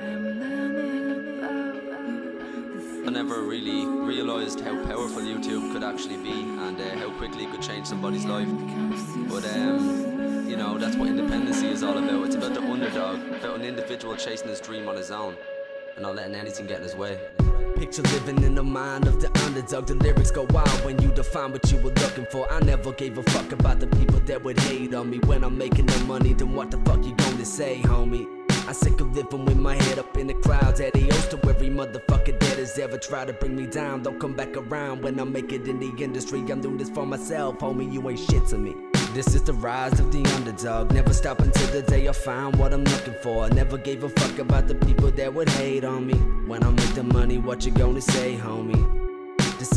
I never really realised how powerful YouTube could actually be and uh, how quickly it could change somebody's life. But, um, you know, that's what independency is all about. It's about the underdog, about an individual chasing his dream on his own and not letting anything get in his way. Picture living in the mind of the underdog. The lyrics go wild when you define what you were looking for. I never gave a fuck about the people that would hate on me. When I'm making the money, then what the fuck you gonna say, homie? I sick of living with my head up in the clouds. Adios to every motherfucker that has ever tried to bring me down. Don't come back around when I make it in the industry. I'm doing this for myself, homie. You ain't shit to me. This is the rise of the underdog. Never stop until the day I find what I'm looking for. Never gave a fuck about the people that would hate on me. When I make the money, what you gonna say, homie?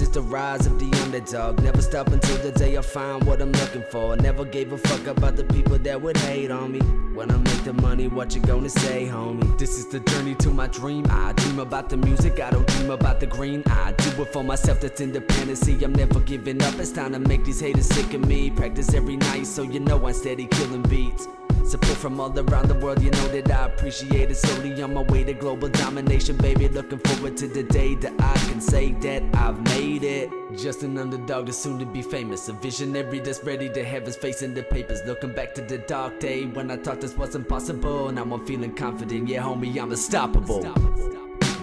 Is the rise of the underdog. Never stop until the day I find what I'm looking for. Never gave a fuck about the people that would hate on me. When I make the money, what you gonna say, homie? This is the journey to my dream. I dream about the music, I don't dream about the green. I do it for myself, that's independency. I'm never giving up. It's time to make these haters sick of me. Practice every night, so you know I'm steady killing beats. Support from all around the world, you know that I appreciate it. Slowly on my way to global domination, baby. Looking forward to the day that I can say that I've made it. Just an underdog that's soon to be famous. A visionary that's ready to have his face in the papers. Looking back to the dark day when I thought this wasn't possible. Now I'm feeling confident, yeah, homie, I'm unstoppable.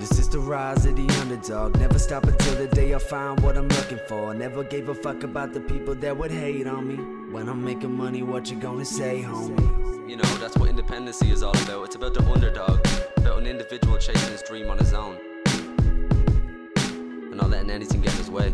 This is the rise of the underdog. Never stop until the day I find what I'm looking for. Never gave a fuck about the people that would hate on me. When I'm making money, what you gonna say, homie? You know, that's what independency is all about. It's about the underdog, about an individual chasing his dream on his own and not letting anything get in his way.